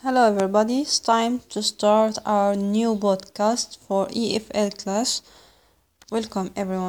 Hello everybody, it's time to start our new podcast for EFL class. Welcome everyone.